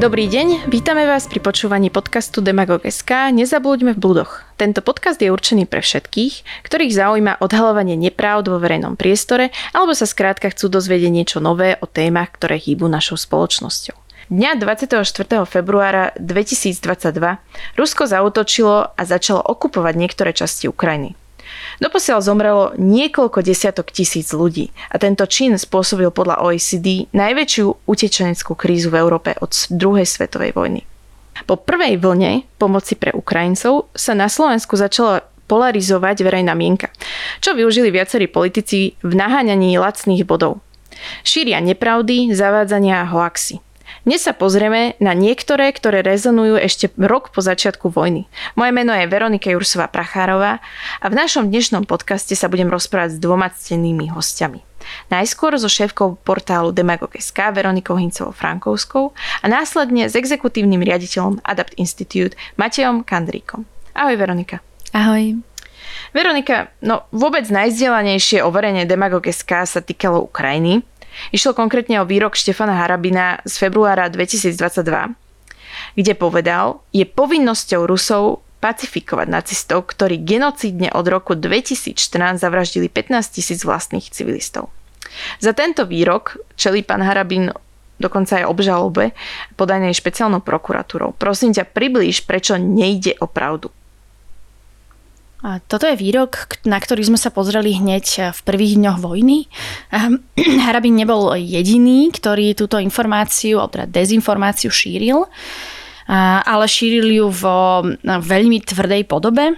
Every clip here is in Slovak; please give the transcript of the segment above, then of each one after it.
Dobrý deň, vítame vás pri počúvaní podcastu Demagog.sk Nezabúďme v blúdoch. Tento podcast je určený pre všetkých, ktorých zaujíma odhalovanie nepravd vo verejnom priestore alebo sa skrátka chcú dozvedieť niečo nové o témach, ktoré hýbu našou spoločnosťou. Dňa 24. februára 2022 Rusko zautočilo a začalo okupovať niektoré časti Ukrajiny. Doposiaľ zomrelo niekoľko desiatok tisíc ľudí a tento čin spôsobil podľa OECD najväčšiu utečeneckú krízu v Európe od druhej svetovej vojny. Po prvej vlne pomoci pre Ukrajincov sa na Slovensku začala polarizovať verejná mienka, čo využili viacerí politici v naháňaní lacných bodov. Šíria nepravdy, zavádzania a hoaxy. Dnes sa pozrieme na niektoré, ktoré rezonujú ešte rok po začiatku vojny. Moje meno je Veronika Jursová Prachárová a v našom dnešnom podcaste sa budem rozprávať s dvoma ctenými hostiami. Najskôr so šéfkou portálu Demagog.sk Veronikou Hincovou Frankovskou a následne s exekutívnym riaditeľom Adapt Institute Matejom Kandríkom. Ahoj Veronika. Ahoj. Veronika, no vôbec najzdelanejšie overenie Demagog.sk sa týkalo Ukrajiny. Išlo konkrétne o výrok Štefana Harabina z februára 2022, kde povedal, je povinnosťou Rusov pacifikovať nacistov, ktorí genocídne od roku 2014 zavraždili 15 tisíc vlastných civilistov. Za tento výrok čelí pán Harabin dokonca aj obžalobe podanej špeciálnou prokuratúrou. Prosím ťa, priblíž, prečo nejde o pravdu. Toto je výrok, na ktorý sme sa pozreli hneď eh, v prvých dňoch vojny. Ehm, Harabin nebol jediný, ktorý túto informáciu, alebo teda dezinformáciu šíril, ale šíril ju vo veľmi tvrdej podobe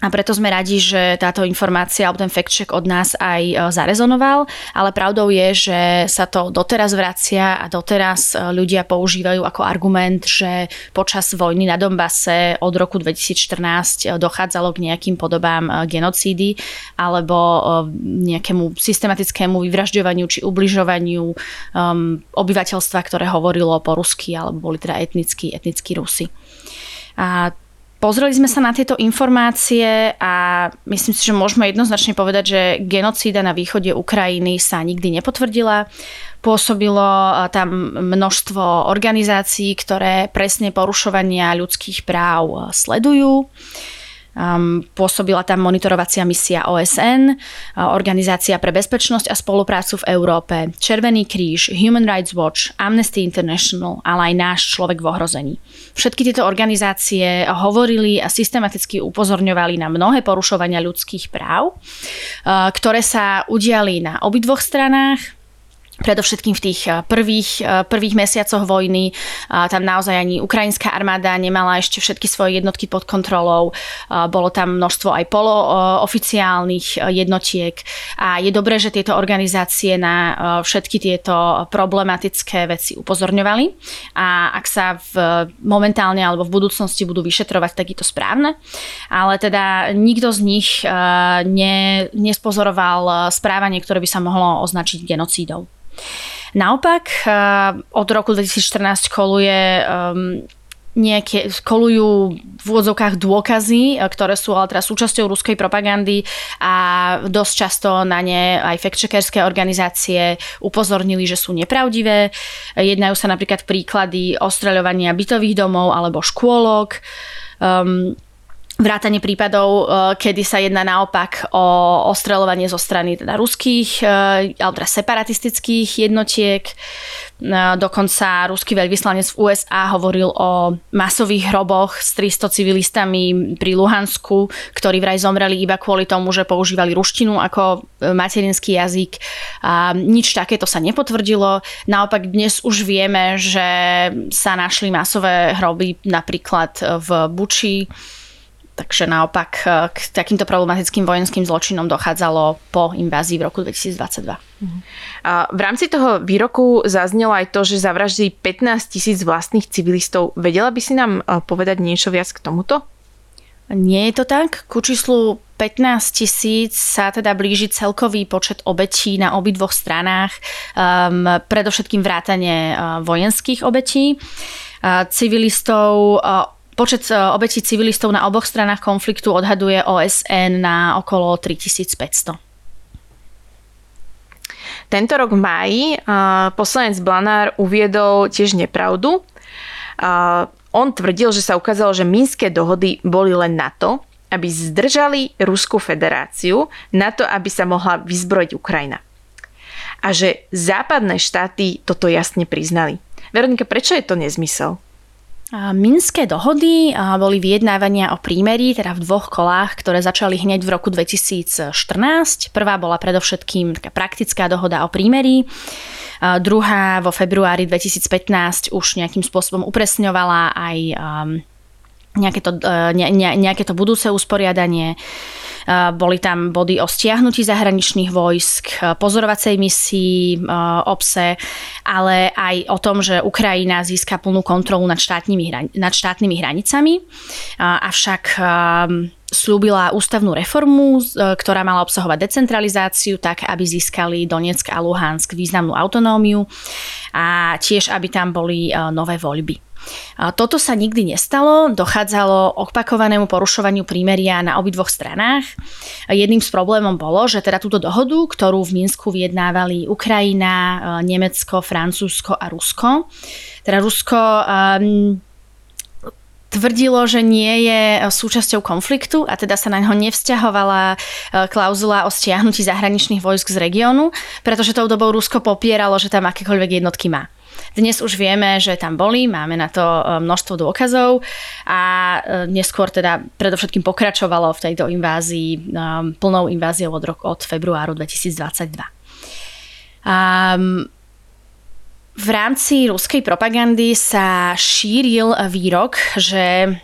a preto sme radi, že táto informácia alebo ten fact check od nás aj e, zarezonoval, ale pravdou je, že sa to doteraz vracia a doteraz e, ľudia používajú ako argument, že počas vojny na Donbase od roku 2014 e, dochádzalo k nejakým podobám genocídy alebo nejakému systematickému vyvražďovaniu či ubližovaniu um, obyvateľstva, ktoré hovorilo po rusky alebo boli teda etnickí, etnickí Rusi. A Pozreli sme sa na tieto informácie a myslím si, že môžeme jednoznačne povedať, že genocída na východe Ukrajiny sa nikdy nepotvrdila. Pôsobilo tam množstvo organizácií, ktoré presne porušovania ľudských práv sledujú. Um, pôsobila tam monitorovacia misia OSN, Organizácia pre bezpečnosť a spoluprácu v Európe, Červený kríž, Human Rights Watch, Amnesty International, ale aj náš človek v ohrození. Všetky tieto organizácie hovorili a systematicky upozorňovali na mnohé porušovania ľudských práv, ktoré sa udiali na obidvoch stranách, predovšetkým v tých eh, prvých, eh, prvých mesiacoch vojny. Tam naozaj ani ukrajinská armáda nemala ešte všetky svoje jednotky pod kontrolou. Bolo tam množstvo aj polooficiálnych eh, jednotiek a je dobré, že tieto organizácie na všetky tieto problematické veci upozorňovali a ak sa v, momentálne alebo v budúcnosti budú vyšetrovať, tak je to správne. Ale teda nikto z nich ne, nespozoroval správanie, ktoré by sa mohlo označiť genocídou. Naopak, eh, od roku 2014 koluje um, nejaké, kolujú v úvodzovkách dôkazy, eh, ktoré sú ale teda súčasťou ruskej propagandy a dosť často na ne aj fact organizácie upozornili, že sú nepravdivé. Jednajú sa napríklad príklady ostreľovania bytových domov alebo škôlok. Um, Vrátanie prípadov, e, kedy sa jedná naopak o ostreľovanie zo strany teda ruských e, alebo teda separatistických jednotiek. E, dokonca ruský veľvyslanec v USA hovoril o masových hroboch s 300 civilistami pri Luhansku, ktorí vraj zomreli iba kvôli tomu, že používali ruštinu ako materinský jazyk. A nič takéto sa nepotvrdilo. Naopak dnes už vieme, že sa našli masové hroby napríklad v Buči, Takže naopak e, k takýmto problematickým vojenským zločinom dochádzalo po invázii v roku 2022. A v rámci toho výroku zaznelo aj to, že zavraždili 15 tisíc vlastných civilistov. Vedela by si nám e, povedať niečo viac k tomuto? Nie je to tak. Ku číslu 15 tisíc sa teda blíži celkový počet obetí na obidvoch stranách, um, predovšetkým vrátanie uh, vojenských obetí. Uh, civilistov uh, Počet e, obetí civilistov na oboch stranách konfliktu odhaduje OSN na okolo 3500. Tento rok v máji poslanec Blanár uviedol tiež nepravdu on tvrdil, že sa ukázalo, že Minské dohody boli len na to, aby zdržali Ruskú federáciu na to, aby sa mohla vyzbrojiť Ukrajina. A že západné štáty toto jasne priznali. Veronika, prečo je to nezmysel? Minské dohody boli vyjednávania o prímeri, teda v dvoch kolách, ktoré začali hneď v roku 2014. Prvá bola predovšetkým taká praktická dohoda o prímeri. Druhá vo februári 2015 už nejakým spôsobom upresňovala aj nejaké to, e, ne, ne, nejaké to budúce usporiadanie. Boli tam body o stiahnutí zahraničných vojsk, pozorovacej misii, obse, ale aj o tom, že Ukrajina získa plnú kontrolu nad štátnymi, nad štátnymi hranicami. Avšak slúbila ústavnú reformu, ktorá mala obsahovať decentralizáciu, tak aby získali Donetsk a Luhansk významnú autonómiu a tiež aby tam boli nové voľby. Toto sa nikdy nestalo, dochádzalo opakovanému porušovaniu prímeria na obidvoch stranách. Jedným z problémov bolo, že teda túto dohodu, ktorú v Minsku vyjednávali Ukrajina, e, Nemecko, Francúzsko a Rusko, teda Rusko um, tvrdilo, že nie je súčasťou konfliktu a teda sa na ňo nevzťahovala e, klauzula o stiahnutí zahraničných vojsk z regiónu, pretože tou dobou Rusko popieralo, že tam akékoľvek jednotky má. Dnes už vieme, že tam boli, máme na to e, množstvo dôkazov a e, neskôr teda predovšetkým pokračovalo v tejto invázii e, plnou inváziou od, roku, od februáru 2022. Um, v rámci ruskej propagandy sa šíril výrok, že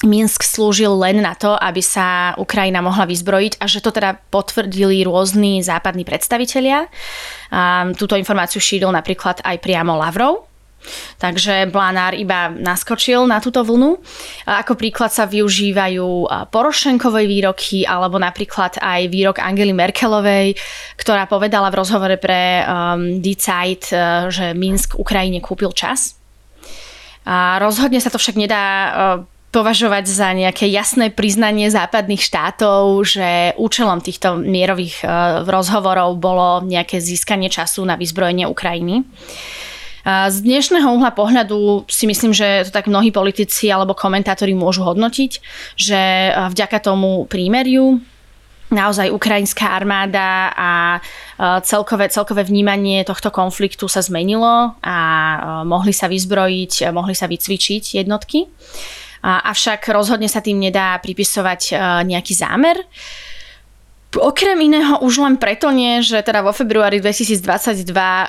Minsk slúžil len na to, aby sa Ukrajina mohla vyzbrojiť a že to teda potvrdili rôzni západní predstavitelia. A túto informáciu šíril napríklad aj priamo Lavrov, Takže Blanár iba naskočil na túto vlnu. Ako príklad sa využívajú Porošenkové výroky alebo napríklad aj výrok Angely Merkelovej, ktorá povedala v rozhovore pre um, Die Zeit, uh, že Minsk Ukrajine kúpil čas. A rozhodne sa to však nedá uh, považovať za nejaké jasné priznanie západných štátov, že účelom týchto mierových e, rozhovorov bolo nejaké získanie času na vyzbrojenie Ukrajiny. Z dnešného uhla pohľadu si myslím, že to tak mnohí politici alebo komentátori môžu hodnotiť, že e, vďaka tomu prímeriu naozaj ukrajinská armáda a e, celkové, celkové vnímanie tohto konfliktu sa zmenilo a mohli sa vyzbrojiť, mohli sa vycvičiť jednotky avšak rozhodne sa tým nedá pripisovať e, nejaký zámer. Okrem iného už len preto nie, že teda vo februári 2022 uh, e,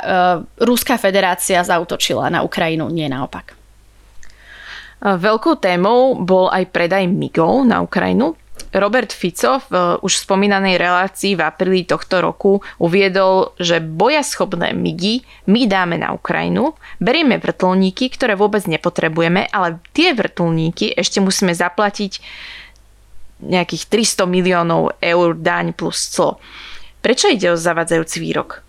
Ruská federácia zautočila na Ukrajinu, nie naopak. Veľkou témou bol aj predaj MIGov na Ukrajinu. Robert Fico v uh, už spomínanej relácii v apríli tohto roku uviedol, že bojaschopné MIGy my dáme na Ukrajinu, berieme vrtulníky, ktoré vôbec nepotrebujeme, ale tie vrtulníky ešte musíme zaplatiť nejakých 300 miliónov eur daň plus clo. Prečo ide o zavadzajúci výrok?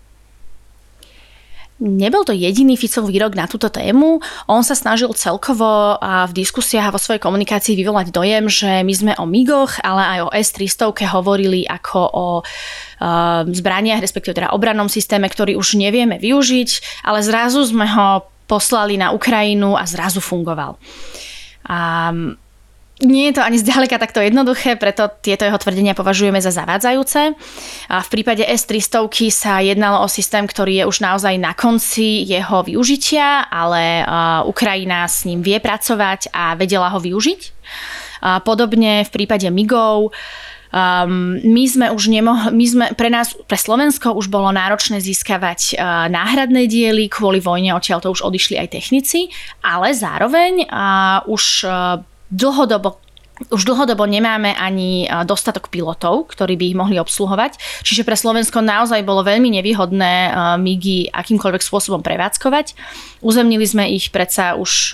Nebol to jediný Ficov výrok na túto tému. On sa snažil celkovo a v diskusiách a vo svojej komunikácii vyvolať dojem, že my sme o MIGoch, ale aj o S-300 hovorili ako o uh, zbraniach, respektíve teda obrannom systéme, ktorý už nevieme využiť, ale zrazu sme ho poslali na Ukrajinu a zrazu fungoval. Um, nie je to ani zďaleka takto jednoduché, preto tieto jeho tvrdenia považujeme za zavádzajúce. A v prípade S-300 sa jednalo o systém, ktorý je už naozaj na konci jeho využitia, ale Ukrajina s ním vie pracovať a vedela ho využiť. A podobne v prípade MIGov Um, my sme už nemohli, my sme, pre nás, pre Slovensko už bolo náročné získavať uh, náhradné diely, kvôli vojne odtiaľ to už odišli aj technici, ale zároveň uh, už uh, dlhodobo už dlhodobo nemáme ani dostatok pilotov, ktorí by ich mohli obsluhovať. Čiže pre Slovensko naozaj bolo veľmi nevýhodné MIGI akýmkoľvek spôsobom prevádzkovať. Uzemnili sme ich predsa už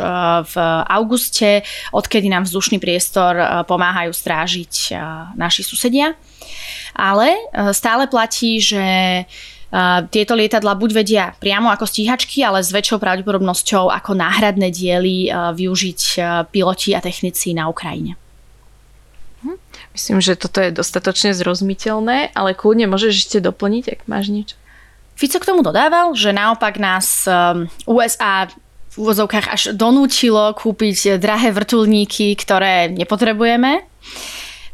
v auguste, odkedy nám vzdušný priestor pomáhajú strážiť naši susedia. Ale stále platí, že tieto lietadla buď vedia priamo ako stíhačky, ale s väčšou pravdepodobnosťou ako náhradné diely využiť piloti a technici na Ukrajine. Hm. Myslím, že toto je dostatočne zrozumiteľné, ale kľudne môžeš ešte doplniť, ak máš niečo. Fico k tomu dodával, že naopak nás USA v úvozovkách až donúčilo kúpiť drahé vrtulníky, ktoré nepotrebujeme.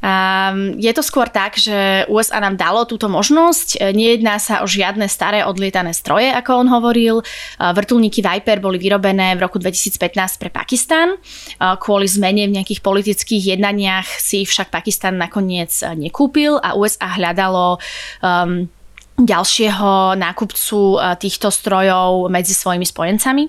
Um, je to skôr tak, že USA nám dalo túto možnosť. E, nejedná sa o žiadne staré odlietané stroje, ako on hovoril. Uh, vrtulníky Viper boli vyrobené v roku 2015 pre Pakistan. Uh, kvôli zmene v nejakých politických jednaniach si však Pakistan nakoniec nekúpil a USA hľadalo um, ďalšieho nákupcu týchto strojov medzi svojimi spojencami.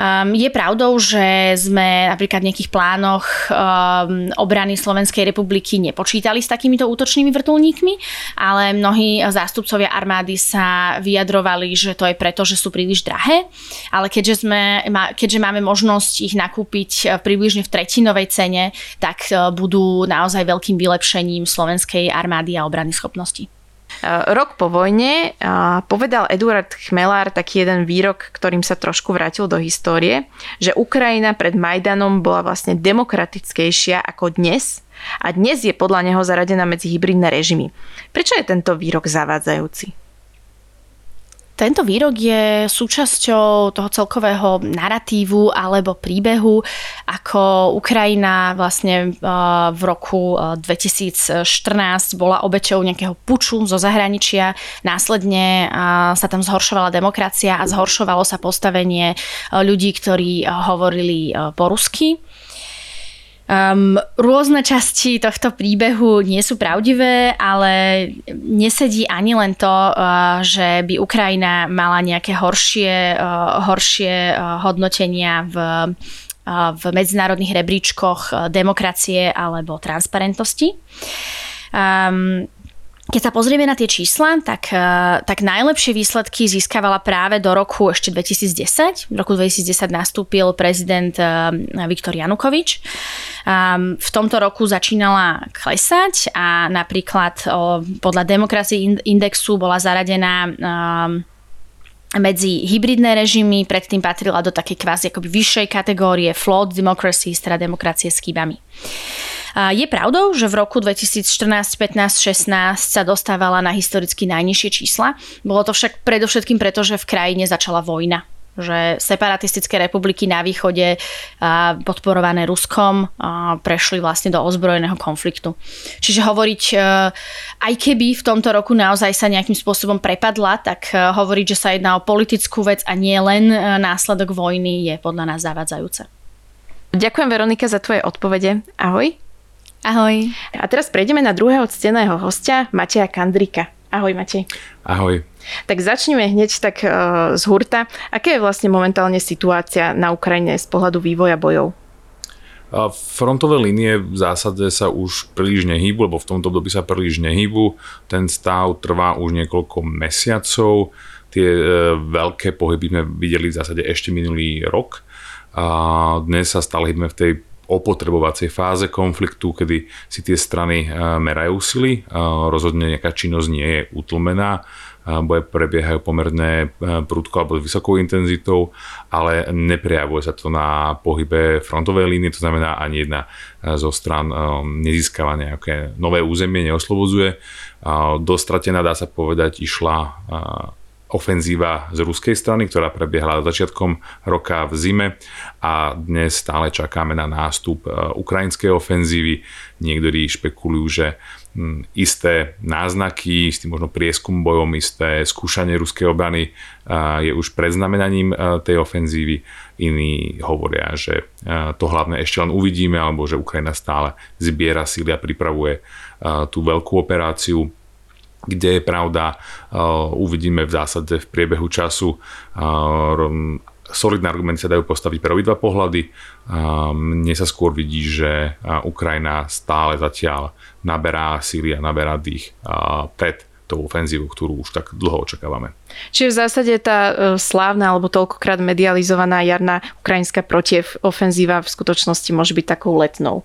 Um, je pravdou, že sme napríklad v nejakých plánoch um, obrany Slovenskej republiky nepočítali s takýmito útočnými vrtulníkmi, ale mnohí zástupcovia armády sa vyjadrovali, že to je preto, že sú príliš drahé, ale keďže, sme, keďže máme možnosť ich nakúpiť e, približne v tretinovej cene, tak e, budú naozaj veľkým vylepšením slovenskej armády a obrany schopnosti. Eh, rok po vojne povedal Eduard Chmelár taký jeden výrok, ktorým sa trošku vrátil do histórie, že Ukrajina pred Majdanom bola vlastne demokratickejšia ako dnes a dnes je podľa neho zaradená medzi hybridné režimy. Prečo je tento výrok zavádzajúci? Tento výrok je súčasťou toho celkového narratívu alebo príbehu, ako Ukrajina vlastne v roku 2014 bola obeťou nejakého puču zo zahraničia. Následne sa tam zhoršovala demokracia a zhoršovalo sa postavenie ľudí, ktorí hovorili po rusky. Um, rôzne časti tohto príbehu nie sú pravdivé, ale nesedí ani len to, uh, že by Ukrajina mala nejaké horšie, uh, horšie uh, hodnotenia v v medzinárodných rebríčkoch demokracie alebo transparentnosti. Um, keď sa pozrieme na tie čísla, tak, eh, tak najlepšie výsledky získavala práve do roku ešte 2010. V roku 2010 nastúpil prezident eh, Viktor Janukovič. V tomto roku začínala klesať a napríklad podľa demokracie indexu bola zaradená ehm, medzi hybridné režimy, predtým patrila do takej kvázi akoby vyššej kategórie flawed democracy, teda demokracie s chybami. Je pravdou, že v roku 2014, 15, 16 sa dostávala na historicky najnižšie čísla. Bolo to však predovšetkým preto, že v krajine začala vojna že separatistické republiky na východe podporované Ruskom prešli vlastne do ozbrojeného konfliktu. Čiže hovoriť, e, aj keby v tomto roku naozaj sa nejakým spôsobom prepadla, tak e, hovoriť, že sa jedná o politickú vec a nie len e, následok vojny je podľa nás zavádzajúce. Ďakujem Veronika za tvoje odpovede. Ahoj. Ahoj. A teraz prejdeme na druhého cteného hostia, Mateja Kandrika. Ahoj Matej. Ahoj. Tak začneme hneď tak uh, z hurta. Aká je vlastne momentálne situácia na Ukrajine z pohľadu vývoja bojov? Frontové línie v zásade sa už príliš nehýbu, lebo v tomto období sa príliš nehýbu. Ten stav trvá už niekoľko mesiacov. Tie e, veľké pohyby sme videli v zásade ešte minulý rok. A dnes sa stále hýbme v tej opotrebovacej fáze konfliktu, kedy si tie strany eh, merajú sily. Eh, rozhodne nejaká činnosť nie je utlmená, eh, boje prebiehajú pomerne prudko alebo s vysokou intenzitou, ale neprejavuje sa to na pohybe frontovej línie, to znamená ani jedna zo stran nezískava nejaké nové územie, neoslobodzuje. Dostratená, dá sa povedať, išla ofenzíva z ruskej strany, ktorá prebiehala začiatkom roka v zime a dnes stále čakáme na nástup e, ukrajinskej ofenzívy. Niektorí špekulujú, že hm, isté náznaky, istý možno prieskum bojom, isté skúšanie ruskej obrany e, je už predznamenaním e, tej ofenzívy. Iní hovoria, že to hlavné ešte len uvidíme, alebo že Ukrajina stále zbiera síly a pripravuje tú veľkú operáciu kde je pravda, uh, uvidíme v zásade v priebehu času. Uh, solidné argumenty sa dajú postaviť pre obidva pohľady. Uh, mne sa skôr vidí, že Ukrajina stále zatiaľ naberá síly a naberá dých pred tou ofenzívu, ktorú už tak dlho očakávame. Čiže v zásade tá slávna alebo toľkokrát medializovaná jarná ukrajinská protiofenzíva v skutočnosti môže byť takou letnou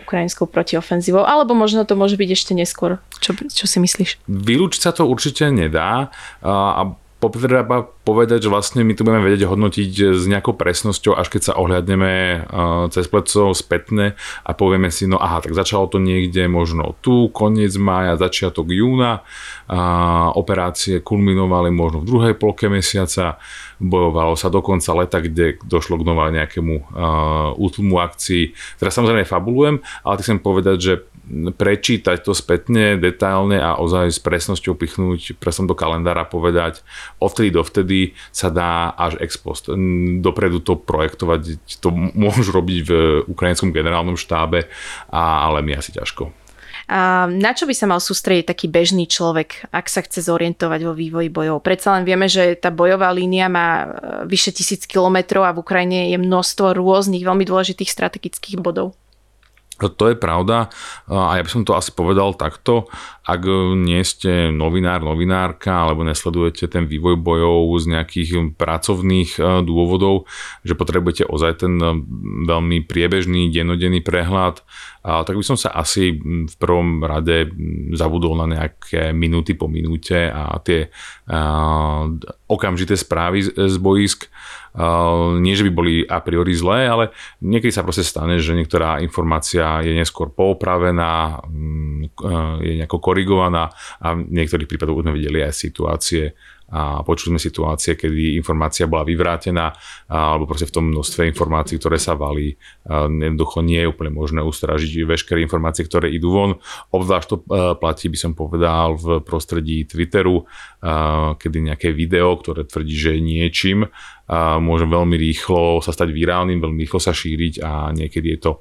ukrajinskou protiofenzívou, alebo možno to môže byť ešte neskôr. Čo, čo si myslíš? Vylúčiť sa to určite nedá a Potreba povedať, že vlastne my to budeme vedieť hodnotiť s nejakou presnosťou, až keď sa ohľadneme cez plecov spätne a povieme si, no aha, tak začalo to niekde možno tu, koniec mája, začiatok júna, uh, operácie kulminovali možno v druhej polke mesiaca, bojovalo sa do konca leta, kde došlo k nová nejakému útlumu akcií. Teraz samozrejme fabulujem, ale chcem povedať, že prečítať to spätne, detailne a ozaj s presnosťou pichnúť presnom do kalendára povedať odvtedy sa dá až ex post. Dopredu to projektovať, to môžu robiť v ukrajinskom generálnom štábe, ale mi asi ťažko. A na čo by sa mal sústrediť taký bežný človek, ak sa chce zorientovať vo vývoji bojov? Predsa len vieme, že tá bojová línia má e, vyše tisíc kilometrov a v Ukrajine je množstvo rôznych veľmi dôležitých strategických bodov. To je pravda a ja by som to asi povedal takto, ak nie ste novinár, novinárka alebo nesledujete ten vývoj bojov z nejakých pracovných e, dôvodov, že potrebujete ozaj ten e, veľmi priebežný, dennodenný prehľad, tak by som sa asi v prvom rade zabudol na nejaké minúty po minúte a tie okamžité správy z boisk. Nie, že by boli a priori zlé, ale niekedy sa proste stane, že niektorá informácia je neskôr poupravená, mm, je nejako korigovaná a v niektorých prípadoch sme videli aj situácie, a počuli sme situácie, kedy informácia bola vyvrátená alebo proste v tom množstve informácií, ktoré sa valí, jednoducho nie je úplne možné ustražiť veškeré informácie, ktoré idú von. Obzvlášť to platí, by som povedal, v prostredí Twitteru, kedy nejaké video, ktoré tvrdí, že je niečím, môže veľmi rýchlo sa stať virálnym, veľmi rýchlo sa šíriť a niekedy je to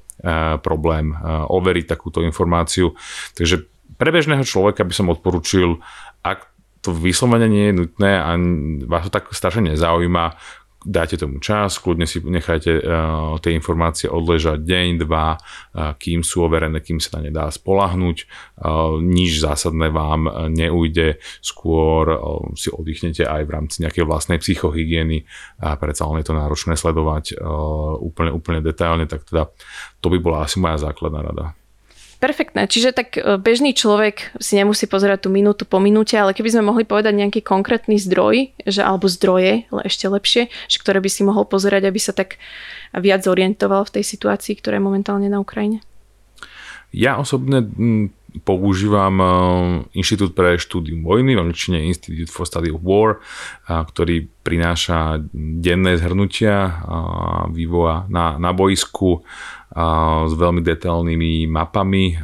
problém overiť takúto informáciu. Takže pre bežného človeka by som odporučil, ak to vyslovene nie je nutné a vás to tak strašne nezaujíma, dáte tomu čas, kľudne si nechajte uh, tie informácie odležať deň, dva, uh, kým sú overené, kým sa na ne dá spolahnuť. Uh, nič zásadné vám neujde, skôr uh, si oddychnete aj v rámci nejakej vlastnej psychohygieny a predsa len je to náročné sledovať uh, úplne, úplne detailne, tak teda to by bola asi moja základná rada. Perfektné. Čiže tak e, bežný človek si nemusí pozerať tú minútu po minúte, ale keby sme mohli povedať nejaký konkrétny zdroj, že, alebo zdroje, ale ešte lepšie, že ktoré by si mohol pozerať, aby sa tak viac zorientoval v tej situácii, ktorá je momentálne na Ukrajine? Ja osobne používam e, Inštitút pre štúdium vojny, v angličtine Institute for Study of War, ktorý prináša denné zhrnutia vývoja na, na boisku, s veľmi detailnými mapami.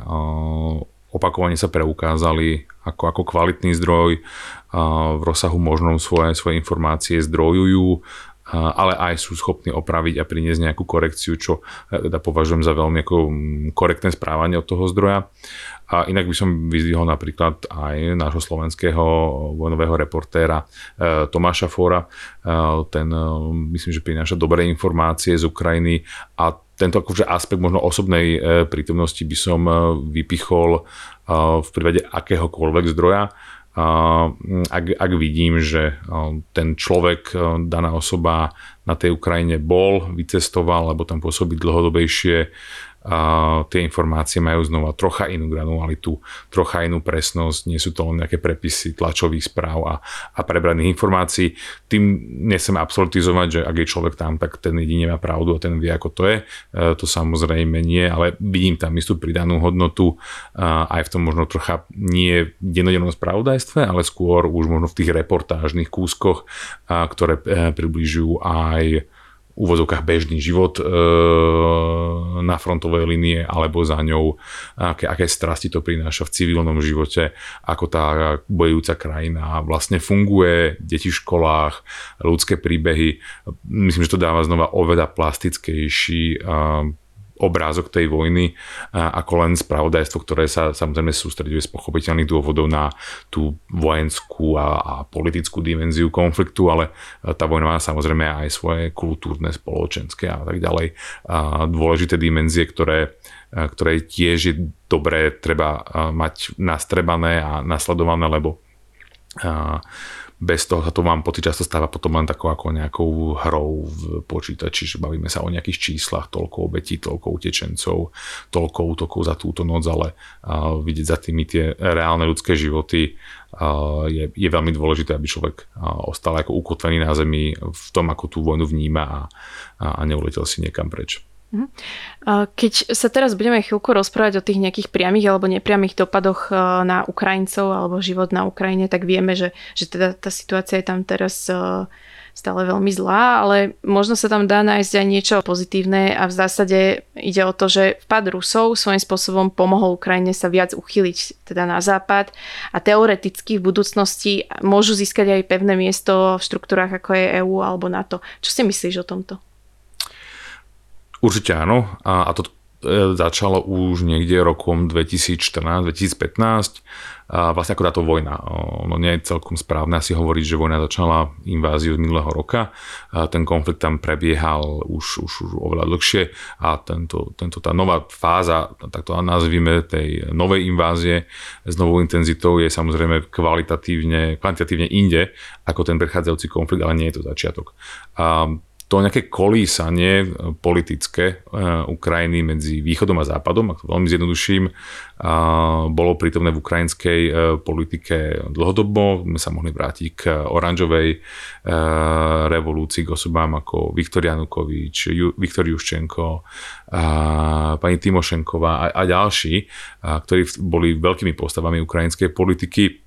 Opakovane sa preukázali ako, ako kvalitný zdroj, v rozsahu možnom svoje, svoje informácie zdrojujú, ale aj sú schopní opraviť a priniesť nejakú korekciu, čo e, teda považujem za veľmi ako korektné správanie od toho zdroja. A inak by som vyzdvihol napríklad aj nášho slovenského vojnového reportéra e, Tomáša Fora. E, ten myslím, že prináša dobré informácie z Ukrajiny a tento akože aspekt možno osobnej prítomnosti by som vypichol v prípade akéhokoľvek zdroja. Ak, ak vidím, že ten človek, daná osoba na tej Ukrajine bol, vycestoval, alebo tam pôsobí dlhodobejšie, tie informácie majú znova trocha inú granularitu, trocha inú presnosť, nie sú to len nejaké prepisy tlačových správ a, a prebraných informácií. Tým nechcem absolutizovať, že ak je človek tam, tak ten jedine má pravdu a ten vie, ako to je. E, to samozrejme nie, ale vidím tam istú pridanú hodnotu aj v tom možno trocha nie denodennom spravodajstve, ale skôr už možno v tých reportážnych kúskoch, ktoré e, približujú aj úvozovkách bežný život e, na frontovej linie alebo za ňou, aké, aké strasti to prináša v civilnom živote, ako tá bojujúca krajina vlastne funguje, deti v školách, ľudské príbehy. Myslím, že to dáva znova oveľa plastickejší obrázok tej vojny ako len spravodajstvo, ktoré sa samozrejme sústreduje z pochopiteľných dôvodov na tú vojenskú a, a politickú dimenziu konfliktu, ale tá vojna má samozrejme aj svoje kultúrne, spoločenské a tak ďalej a dôležité dimenzie, ktoré, ktoré tiež je dobré treba mať nastrebané a nasledované, lebo bez toho sa to vám pocit často stáva potom len takou ako nejakou hrou v počítači, že bavíme sa o nejakých číslach, toľko obetí, toľko utečencov, toľko útokov za túto noc, ale uh, vidieť za tými tie reálne ľudské životy uh, je, je veľmi dôležité, aby človek uh, ostal ako ukotvený na zemi v tom, ako tú vojnu vníma a, a neuletel si niekam preč. Mhm. Keď sa teraz budeme chvíľku rozprávať o tých nejakých priamých alebo nepriamých dopadoch e, na Ukrajincov alebo život na Ukrajine, tak vieme, že, že teda tá situácia je tam teraz e, stále veľmi zlá, ale možno sa tam dá nájsť aj niečo pozitívne a v zásade ide o to, že vpad Rusov svojím spôsobom pomohol Ukrajine sa viac uchyliť teda na západ a teoreticky v budúcnosti môžu získať aj pevné miesto v štruktúrach ako je EÚ alebo NATO. Čo si myslíš o tomto? Určite áno. A, a to e, začalo už niekde rokom 2014-2015. A vlastne ako táto vojna. No nie je celkom správne si hovoriť, že vojna začala inváziu z minulého roka. A ten konflikt tam prebiehal už, už, už oveľa dlhšie a tento, tento, tá nová fáza, tak to nazvime, tej novej invázie s novou intenzitou je samozrejme kvalitatívne, kvalitatívne inde ako ten predchádzajúci konflikt, ale nie je to začiatok. A to nejaké kolísanie e, politické e, Ukrajiny medzi východom a západom, ak to veľmi zjednoduším, bolo prítomné v ukrajinskej e, politike dlhodobo. My sa mohli vrátiť k oranžovej revolúcii, k osobám ako Viktor Janukovič, Viktor Juščenko, pani Timošenková a, a ďalší, ktorí boli veľkými postavami ukrajinskej politiky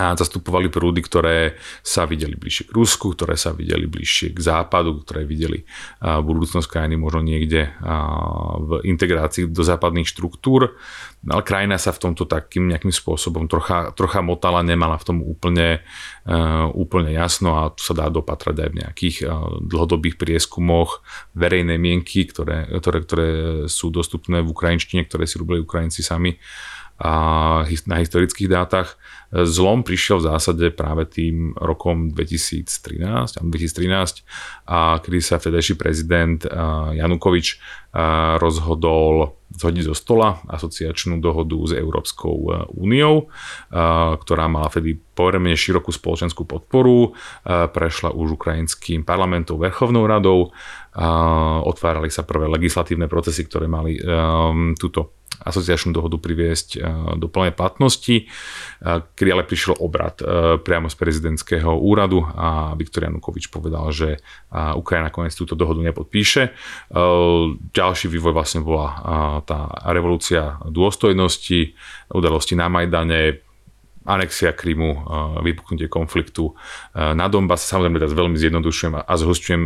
a zastupovali prúdy, ktoré sa videli bližšie k Rusku, ktoré sa videli bližšie k západu, ktoré videli budúcnosť krajiny možno niekde v integrácii do západných štruktúr. Ale krajina sa v tomto takým nejakým spôsobom trocha, trocha motala, nemala v tom úplne, úplne jasno a to sa dá dopatrať aj v nejakých dlhodobých prieskumoch verejnej mienky, ktoré, ktoré, ktoré sú dostupné v ukrajinčtine, ktoré si robili Ukrajinci sami na historických dátach. Zlom prišiel v zásade práve tým rokom 2013, 2013 a kedy sa vtedajší prezident Janukovič rozhodol zhodiť zo stola asociačnú dohodu s Európskou úniou, ktorá mala vtedy pomerne širokú spoločenskú podporu, prešla už ukrajinským parlamentom, Verchovnou radou, otvárali sa prvé legislatívne procesy, ktoré mali túto asociačnú dohodu priviesť e, do plnej platnosti, kedy ale prišiel obrad e, priamo z prezidentského úradu a Viktor Janukovič povedal, že Ukrajina nakoniec túto dohodu nepodpíše. Ďalší vývoj vlastne bola tá revolúcia dôstojnosti, udalosti na Majdane, anexia Krymu, vypuknutie konfliktu na Donbass. Samozrejme teraz veľmi zjednodušujem a zhosťujem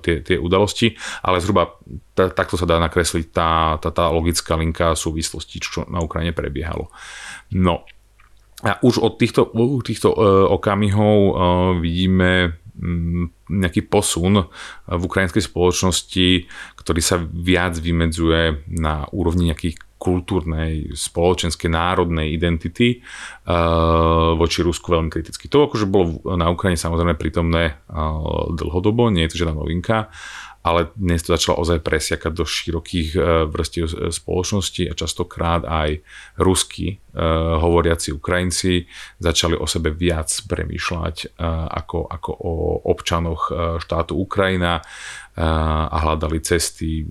tie, tie udalosti, ale zhruba t- takto sa dá nakresliť tá, tá, tá logická linka súvislosti, čo na Ukrajine prebiehalo. No a už od týchto, týchto okamihov vidíme mm, nejaký posun v ukrajinskej spoločnosti, ktorý sa viac vymedzuje na úrovni nejakých kultúrnej, spoločenskej, národnej identity uh, voči Rusku veľmi kriticky. To akože bolo na Ukrajine samozrejme prítomné uh, dlhodobo, nie je to žiadna novinka, ale dnes to začalo ozaj presiakať do širokých uh, vrstiev spoločnosti a častokrát aj rusky hovoriaci Ukrajinci začali o sebe viac premýšľať ako, ako o občanoch štátu Ukrajina a hľadali cesty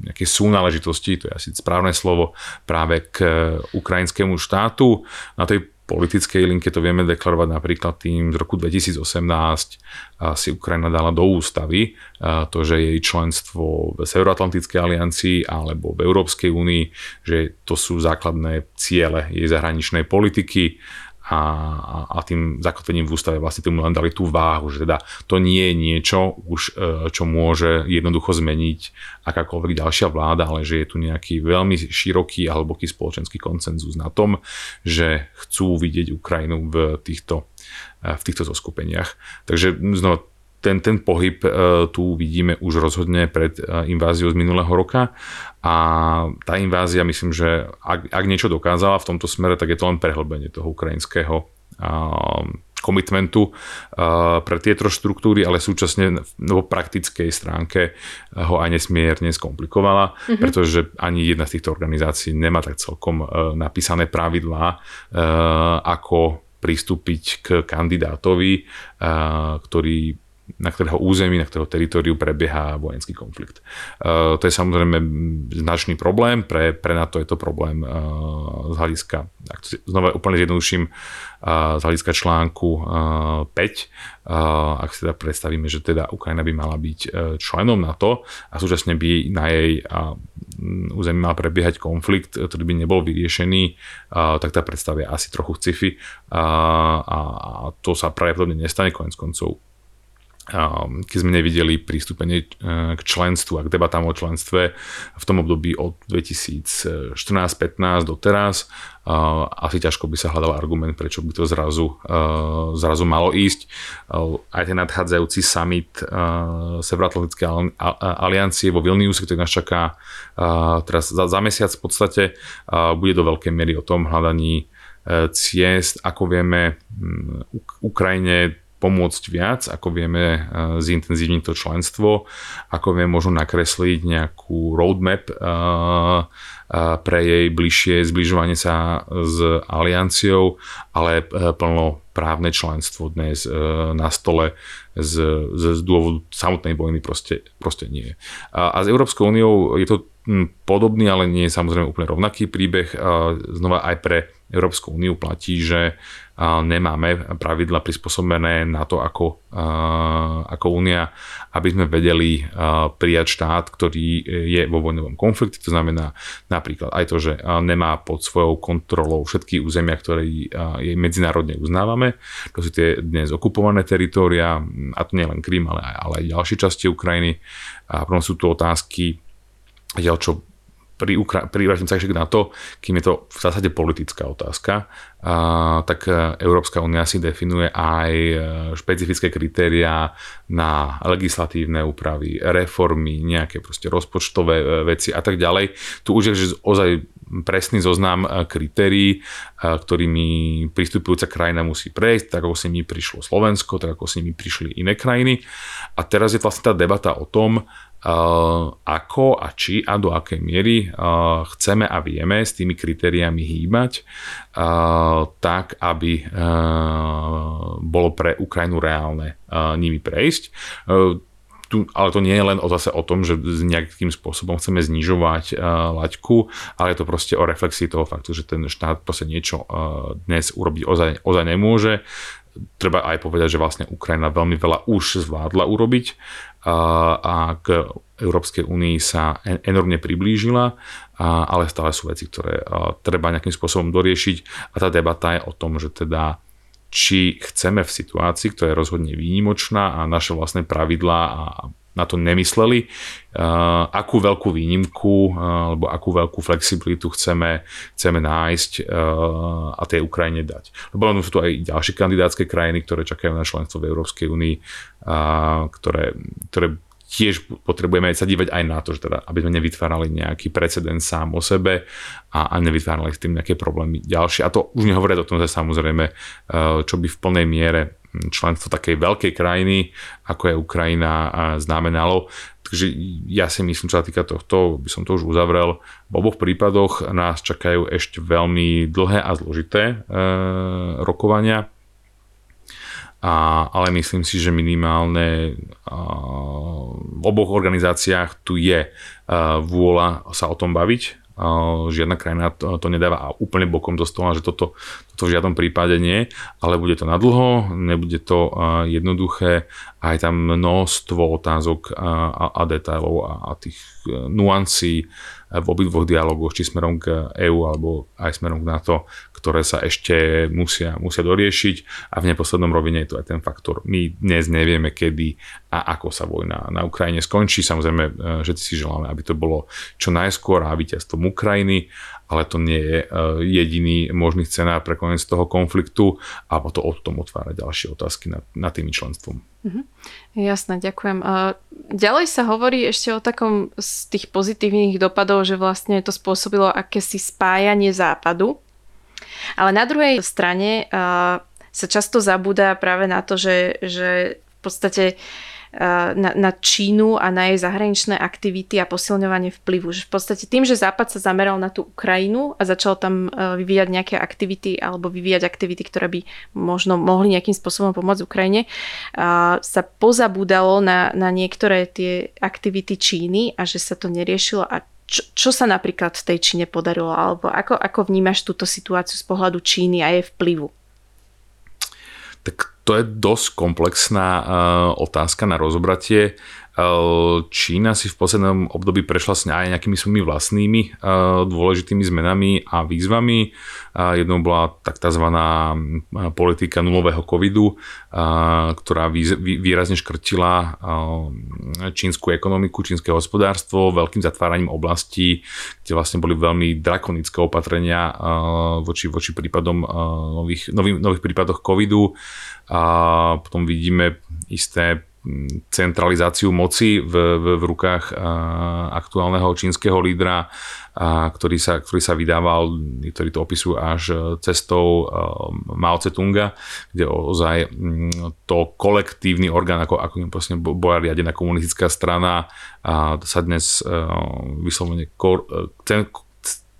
nejaké súnáležitosti, to je asi správne slovo, práve k ukrajinskému štátu. Na tej politickej linke to vieme deklarovať napríklad tým z roku 2018 si Ukrajina dala do ústavy to, že jej členstvo v Severoatlantickej aliancii alebo v Európskej únii, že to sú základné ciele jej zahraničnej politiky a, a tým zakotvením v ústave vlastne tomu len dali tú váhu, že teda to nie je niečo už, e, čo môže jednoducho zmeniť akákoľvek ďalšia vláda, ale že je tu nejaký veľmi široký a hlboký spoločenský koncenzus na tom, že chcú vidieť Ukrajinu v týchto, e, v týchto zoskupeniach. Takže znova ten, ten pohyb uh, tu vidíme už rozhodne pred uh, inváziou z minulého roka a tá invázia myslím, že ak, ak niečo dokázala v tomto smere, tak je to len prehlbenie toho ukrajinského komitmentu uh, pre tieto štruktúry, ale súčasne vo praktickej stránke ho aj nesmierne skomplikovala, mm-hmm. pretože ani jedna z týchto organizácií nemá tak celkom napísané pravidlá, ako pristúpiť k kandidátovi, ktorý na ktorého území, na ktorého teritoriu prebieha vojenský konflikt. Uh, to je samozrejme značný problém, pre, pre NATO je to problém uh, z hľadiska, ak to znova úplne zjednoduším, uh, z hľadiska článku 5, ak si teda predstavíme, že teda Ukrajina by mala byť členom NATO a súčasne by na jej území mal prebiehať konflikt, ktorý by nebol vyriešený, tak tá predstava je asi trochu sci-fi a to sa pravdepodobne nestane konec koncov keď sme nevideli prístupenie e, k členstvu a k debatám o členstve v tom období od 2014-15 do teraz, asi ťažko by sa hľadal argument, prečo by to zrazu, e, zrazu malo ísť. Aj ten nadchádzajúci summit e, Severoatlantickej aliancie vo Vilniuse, ktorý nás čaká teraz za, za mesiac v podstate, bude do veľkej miery o tom hľadaní ciest, ako vieme Ukrajine pomôcť viac, ako vieme eh, zintenzívniť to členstvo, ako vieme možno nakresliť nejakú roadmap eh, eh, pre jej bližšie zbližovanie sa s alianciou, ale plno právne členstvo dnes na stole z, z, z dôvodu samotnej vojny proste, proste nie. A, a s Európskou úniou je to hm, podobný, ale nie je samozrejme úplne rovnaký príbeh. Znova aj pre Európsku úniu platí, že nemáme pravidla prispôsobené na to ako, ako únia, aby sme vedeli prijať štát, ktorý je vo vojnovom konflikte. To znamená napríklad aj to, že nemá pod svojou kontrolou všetky územia, ktoré jej medzinárodne uznávame. To sú tie dnes okupované teritoria, a to nie len Krym, ale aj, ale aj ďalšie časti Ukrajiny. A potom sú tu otázky, čo pri, sa ešte na to, kým je to v zásade politická otázka, tak e, Európska únia si definuje aj e, špecifické kritériá na legislatívne úpravy, reformy, nejaké proste rozpočtové e, veci a tak ďalej. Tu už je že ozaj presný zoznam kritérií, ktorými pristupujúca krajina musí prejsť, tak ako s nimi prišlo Slovensko, tak ako s nimi prišli iné krajiny. A teraz je vlastne tá debata o tom, ako a či a do akej miery chceme a vieme s tými kritériami hýbať tak, aby bolo pre Ukrajinu reálne nimi prejsť. Tu, ale to nie je len o zase o tom, že nejakým spôsobom chceme znižovať uh, laťku, ale je to proste o reflexii toho faktu, že ten štát proste niečo uh, dnes urobiť ozaj, ozaj nemôže. Treba aj povedať, že vlastne Ukrajina veľmi veľa už zvládla urobiť a k Európskej únii sa enormne priblížila, ale stále sú veci, ktoré treba nejakým spôsobom doriešiť. A tá debata je o tom, že teda či chceme v situácii, ktorá je rozhodne výnimočná a naše vlastné pravidlá a na to nemysleli, akú veľkú výnimku alebo akú veľkú flexibilitu chceme, chceme nájsť a tej Ukrajine dať. Lebo sú tu aj ďalšie kandidátske krajiny, ktoré čakajú na členstvo v Európskej únii, ktoré, ktoré tiež potrebujeme sa dívať aj na to, že teda, aby sme nevytvárali nejaký precedens sám o sebe a, a nevytvárali s tým nejaké problémy ďalšie. A to už nehovoria o tom, že samozrejme, čo by v plnej miere členstvo takej veľkej krajiny, ako je Ukrajina, znamenalo. Takže ja si myslím, čo sa týka tohto, by som to už uzavrel. V oboch prípadoch nás čakajú ešte veľmi dlhé a zložité e, rokovania. A, ale myslím si, že minimálne a, v oboch organizáciách tu je a, vôľa sa o tom baviť žiadna krajina to, to nedáva úplne bokom do stola, že toto, toto v žiadnom prípade nie, ale bude to nadlho, nebude to jednoduché. A je tam množstvo otázok a, a detailov a, a tých e, nuancí v obidvoch dialogoch, či smerom k EÚ alebo aj smerom k NATO, ktoré sa ešte musia, musia doriešiť a v neposlednom rovine je to aj ten faktor. My dnes nevieme, kedy a ako sa vojna na Ukrajine skončí. Samozrejme, e, všetci si želáme, aby to bolo čo najskôr a víťazstvom Ukrajiny, ale to nie je e, jediný možný scenár pre koniec toho konfliktu a to o tom otvára ďalšie otázky nad, nad tým členstvom. Mhm. Jasné, ďakujem. Ďalej sa hovorí ešte o takom z tých pozitívnych dopadov, že vlastne to spôsobilo akési spájanie západu. Ale na druhej strane sa často zabúda práve na to, že, že v podstate na, na Čínu a na jej zahraničné aktivity a posilňovanie vplyvu. Že v podstate tým, že Západ sa zameral na tú Ukrajinu a začal tam vyvíjať nejaké aktivity alebo vyvíjať aktivity, ktoré by možno mohli nejakým spôsobom pomôcť Ukrajine, sa pozabúdalo na, na niektoré tie aktivity Číny a že sa to neriešilo a čo, čo sa napríklad v tej Číne podarilo? Alebo ako, ako vnímaš túto situáciu z pohľadu Číny a jej vplyvu? Tak to je dosť komplexná uh, otázka na rozobratie. Čína si v poslednom období prešla s aj nejakými svojimi vlastnými dôležitými zmenami a výzvami. Jednou bola tak tzv. politika nulového covidu, ktorá výrazne škrtila čínsku ekonomiku, čínske hospodárstvo veľkým zatváraním oblastí, kde vlastne boli veľmi drakonické opatrenia voči, voči prípadom nových, nových, nových prípadoch covidu. A potom vidíme isté centralizáciu moci v, v, v rukách aktuálneho čínskeho lídra, ktorý sa, ktorý sa vydával, ktorí to opisujú až cestou Mao Tse-tunga, kde ozaj to kolektívny orgán, ako, ako proste bola riadená komunistická strana, a sa dnes vyslovene kor,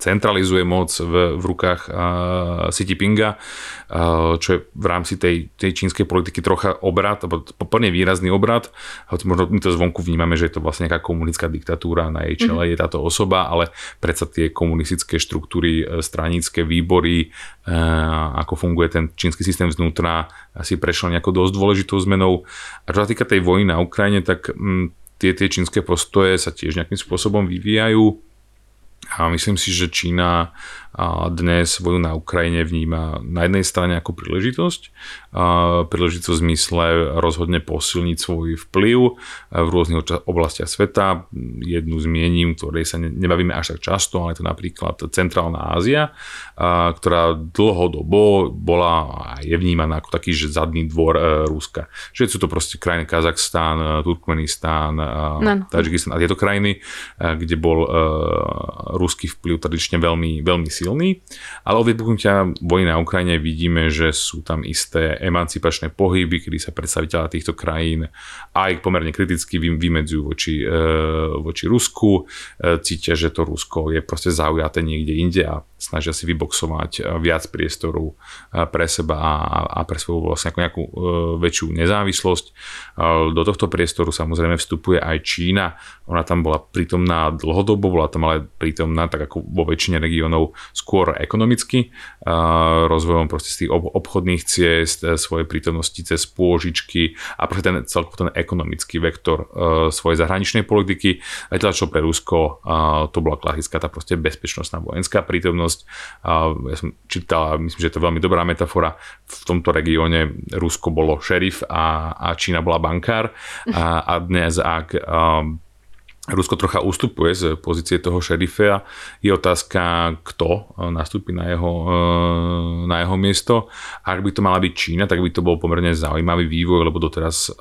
centralizuje moc v, v rukách uh, Xi Jinpinga, uh, čo je v rámci tej, tej čínskej politiky trocha obrad, alebo plne výrazný obrad. Možno my to zvonku vnímame, že je to vlastne nejaká komunická diktatúra, na jej čele mm-hmm. je táto osoba, ale predsa tie komunistické štruktúry, e, stranické výbory, uh, ako funguje ten čínsky systém znútra, si prešiel nejakou dosť dôležitou zmenou. A čo sa týka tej vojny na Ukrajine, tak m, tie, tie čínske postoje sa tiež nejakým spôsobom vyvíjajú a myslím si, že Čína dnes voju na Ukrajine vníma na jednej strane ako príležitosť. Príležitosť v zmysle rozhodne posilniť svoj vplyv v rôznych oblastiach sveta. Jednu zmiením, ktorej sa nebavíme až tak často, ale je to napríklad Centrálna Ázia, ktorá dlhodobo bola a je vnímaná ako taký že zadný dvor e, Ruska. Že sú to proste krajiny Kazachstán, e, Turkmenistán, no. Tadžikistán a tieto krajiny, e, kde bol ruský vplyv tradične veľmi, veľmi silný, ale od vypuknutia vojny na Ukrajine vidíme, že sú tam isté emancipačné pohyby, kedy sa predstaviteľa týchto krajín aj pomerne kriticky vymedzujú voči, e, voči Rusku, e, cítia, že to Rusko je proste zaujaté niekde inde a snažia si vyboxovať viac priestoru e, pre seba a, a pre svoju vlastne nejakú väčšiu nezávislosť. Do tohto priestoru samozrejme vstupuje aj Čína. Ona tam bola prítomná dlhodobo, bola tam ale prítomná tak ako vo väčšine regiónov skôr ekonomicky, rozvojom proste z tých obchodných ciest, e, svojej prítomnosti cez pôžičky a proste ten celkovo ten ekonomický vektor e, svojej zahraničnej politiky. A teda čo pre Rusko to bola klasická tá proste bezpečnostná vojenská prítomnosť. Ja som čítal, myslím, že je to veľmi dobrá metafora, v tomto regióne Rusko bolo šerif a, a Čína bola bankár a, a dnes ak Rusko trocha ustupuje z pozície toho šerifa. Je otázka, kto nastúpi na jeho, eh, na jeho miesto. Ak by to mala byť Čína, tak by to bol pomerne zaujímavý vývoj, lebo doteraz, eh,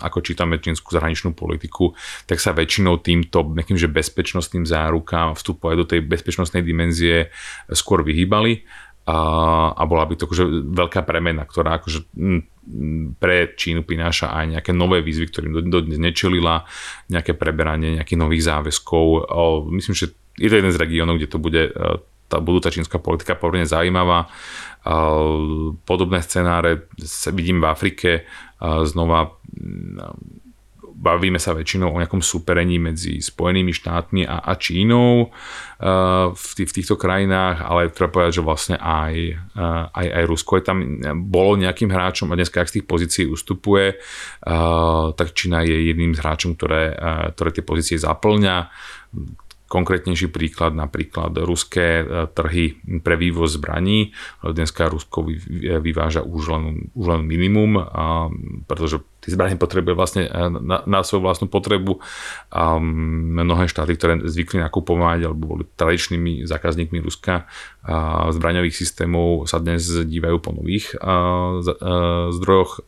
ako čítame čínsku zahraničnú politiku, tak sa väčšinou týmto nejakým že bezpečnostným zárukám vstupu aj do tej bezpečnostnej dimenzie skôr vyhýbali a, a bola by to akože veľká premena, ktorá akože pre Čínu prináša aj nejaké nové výzvy, ktorým dodnes nečelila, nejaké preberanie nejakých nových záväzkov. Myslím, že je to jeden z regiónov, kde to bude e, tá budúca čínska politika pomerne zaujímavá. Podobné scenáre vidím v Afrike znova bavíme sa väčšinou o nejakom súperení medzi Spojenými štátmi a, a Čínou uh, v, tých, v týchto krajinách, ale treba povedať, že vlastne aj, uh, aj, aj Rusko je tam, bolo nejakým hráčom a dneska, ak z tých pozícií ustupuje, uh, tak Čína je jedným z hráčom, ktoré, uh, ktoré tie pozície zaplňa Konkrétnejší príklad, napríklad ruské e, trhy pre vývoz zbraní. Dneska Rusko vyváža už len, už len minimum, a, pretože tie zbranie potrebuje vlastne e, na, na svoju vlastnú potrebu. Mnohé štáty, ktoré zvykli nakupovať alebo boli tradičnými zákazníkmi Ruska a zbraňových systémov, sa dnes dívajú po nových a, zdrojoch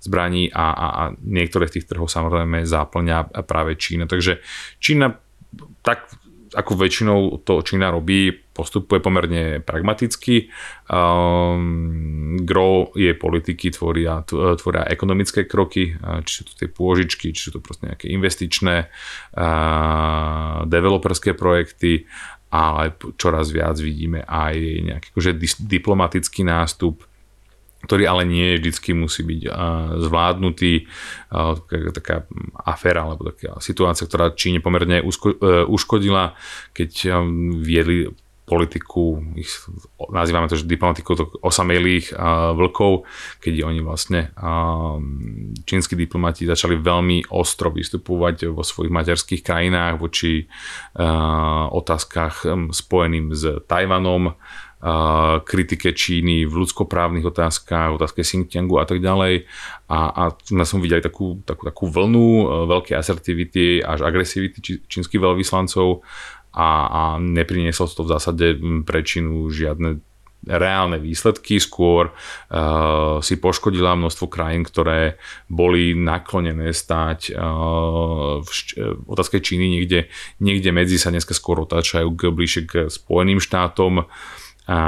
zbraní a, a, a niektoré z tých trhov samozrejme záplňa práve Čína. Takže Čína tak ako väčšinou to Čína robí, postupuje pomerne pragmaticky. Um, gro jej politiky tvoria, tvoria ekonomické kroky, či sú to tie pôžičky, či sú to proste nejaké investičné, uh, developerské projekty, ale čoraz viac vidíme aj nejaký akože diplomatický nástup, ktorý ale nie vždycky musí byť zvládnutý. Taká aféra alebo taká situácia, ktorá Číne pomerne uh, uškodila, keď um, viedli politiku, ich, nazývame to, že diplomatikou osamelých vlkov, keď oni vlastne čínsky diplomati začali veľmi ostro vystupovať vo svojich materských krajinách voči uh, otázkach spojeným s Tajvanom, kritike Číny v ľudskoprávnych otázkach, otázke Xinjiangu a tak ďalej. A, a sme som videli takú, takú, takú vlnu e, veľkej asertivity až agresivity čínskych veľvyslancov a, a neprinieslo to v zásade pre Čínu žiadne reálne výsledky, skôr uh, si poškodila množstvo krajín, ktoré boli naklonené stáť uh, v, v otázke Číny. Niekde, niekde medzi sa dneska skôr otáčajú k, bližšie k Spojeným štátom, a,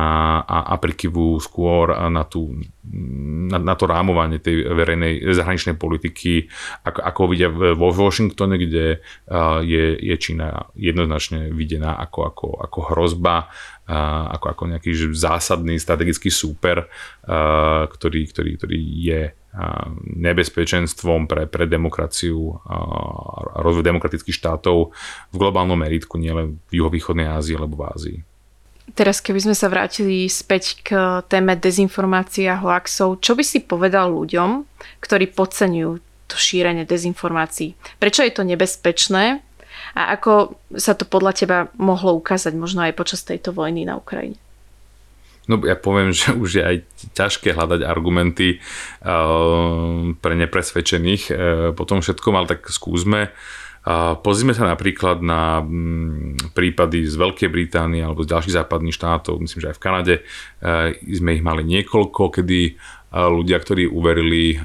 a, a prikyvujú skôr na, tú, na, na to rámovanie tej verejnej zahraničnej politiky, ako, ako vidia vo Washingtone, kde je, je Čína jednoznačne videná ako, ako, ako hrozba, ako, ako nejaký zásadný strategický súper, ktorý, ktorý, ktorý je nebezpečenstvom pre, pre demokraciu a rozvoj demokratických štátov v globálnom meritku, nielen v juhovýchodnej Ázii alebo v Ázii. Teraz keby sme sa vrátili späť k téme dezinformácií a hoaxov, čo by si povedal ľuďom, ktorí podceňujú to šírenie dezinformácií? Prečo je to nebezpečné a ako sa to podľa teba mohlo ukázať možno aj počas tejto vojny na Ukrajine? No ja poviem, že už je aj ťažké hľadať argumenty uh, pre nepresvedčených uh, po tom všetkom, ale tak skúsme. Uh, pozrime sa napríklad na mm, prípady z Veľkej Británie alebo z ďalších západných štátov, myslím, že aj v Kanade e, sme ich mali niekoľko, kedy e, ľudia, ktorí uverili e,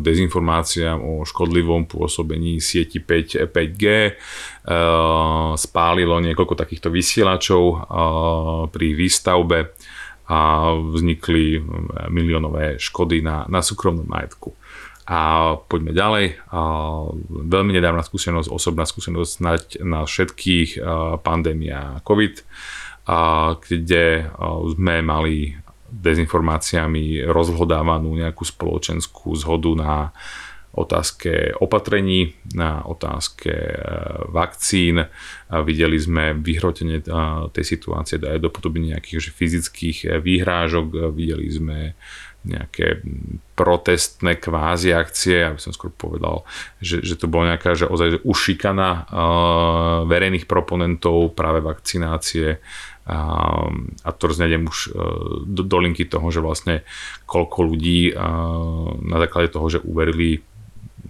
dezinformáciám o škodlivom pôsobení sieti 5, 5G, spálilo niekoľko takýchto vysielačov pri výstavbe a vznikli miliónové škody na, na súkromnom majetku. A poďme ďalej. Veľmi nedávna skúsenosť, osobná skúsenosť snať na všetkých pandémia COVID, kde sme mali dezinformáciami rozhodávanú nejakú spoločenskú zhodu na otázke opatrení, na otázke e, vakcín. Videli sme vyhrotenie tej situácie aj do podoby nejakých fyzických e, výhrážok. Videli sme nejaké protestné kvázi akcie, aby som skôr povedal, že, že to bola nejaká že ozaj ušikana uh, verejných proponentov práve vakcinácie. Uh, a to roznejdem už uh, do, do linky toho, že vlastne koľko ľudí uh, na základe toho, že uverili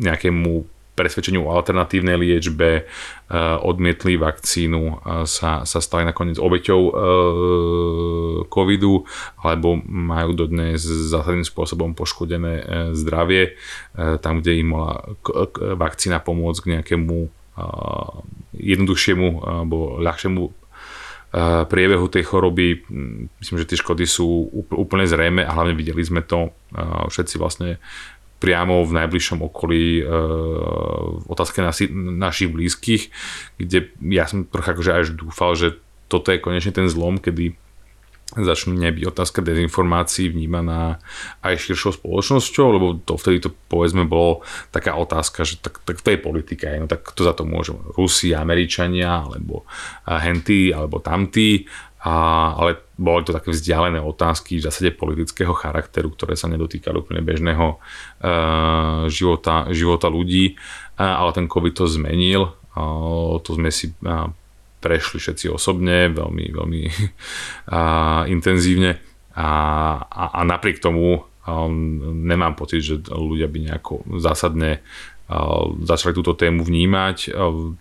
nejakému presvedčeniu o alternatívnej liečbe, e, odmietli vakcínu, e, sa, sa stali nakoniec obeťou e, covidu, alebo majú dodnes zásadným spôsobom poškodené zdravie, tam, kde im mohla vakcína pomôcť k nejakému jednoduchšiemu alebo ľahšiemu priebehu tej choroby. Myslím, že tie škody sú úplne zrejme a hlavne videli sme to všetci vlastne priamo v najbližšom okolí e, otázke nasi, našich blízkych, kde ja som trocha akože až dúfal, že toto je konečne ten zlom, kedy začne byť otázka dezinformácií vnímaná aj širšou spoločnosťou, lebo to vtedy to povedzme bolo taká otázka, že tak, tak to je politika, no tak kto za to môže? Rusi, Američania, alebo henty, alebo tamtí, a, ale boli to také vzdialené otázky v zásade politického charakteru, ktoré sa nedotýkali úplne bežného uh, života, života ľudí, uh, ale ten COVID to zmenil, uh, to sme si uh, prešli všetci osobne, veľmi, veľmi uh, intenzívne. A, a, a napriek tomu um, nemám pocit, že ľudia by nejako zásadne uh, začali túto tému vnímať. Uh,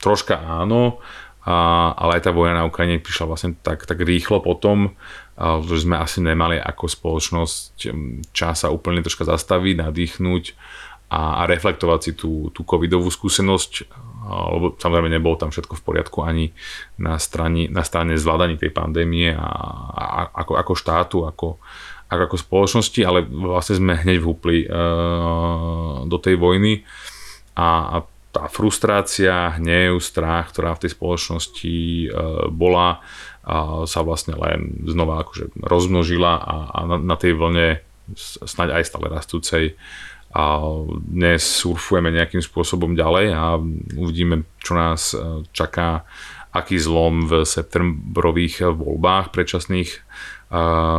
troška áno, a, ale aj tá vojna na Ukrajine prišla vlastne tak, tak rýchlo potom, a, že sme asi nemali ako spoločnosť čas úplne troška zastaviť, nadýchnuť a, a reflektovať si tú, tú covidovú skúsenosť. lebo samozrejme nebolo tam všetko v poriadku ani na strane, na strane zvládaní tej pandémie a, a ako, ako štátu, ako, ako, ako spoločnosti, ale vlastne sme hneď vhúpli uh, do tej vojny a, a tá frustrácia, hnev, strach, ktorá v tej spoločnosti uh, bola, sa vlastne len znova akože rozmnožila a, na, tej vlne snáď aj stále rastúcej. A dnes surfujeme nejakým spôsobom ďalej a uvidíme, čo nás e, čaká, aký zlom v septembrových voľbách predčasných e,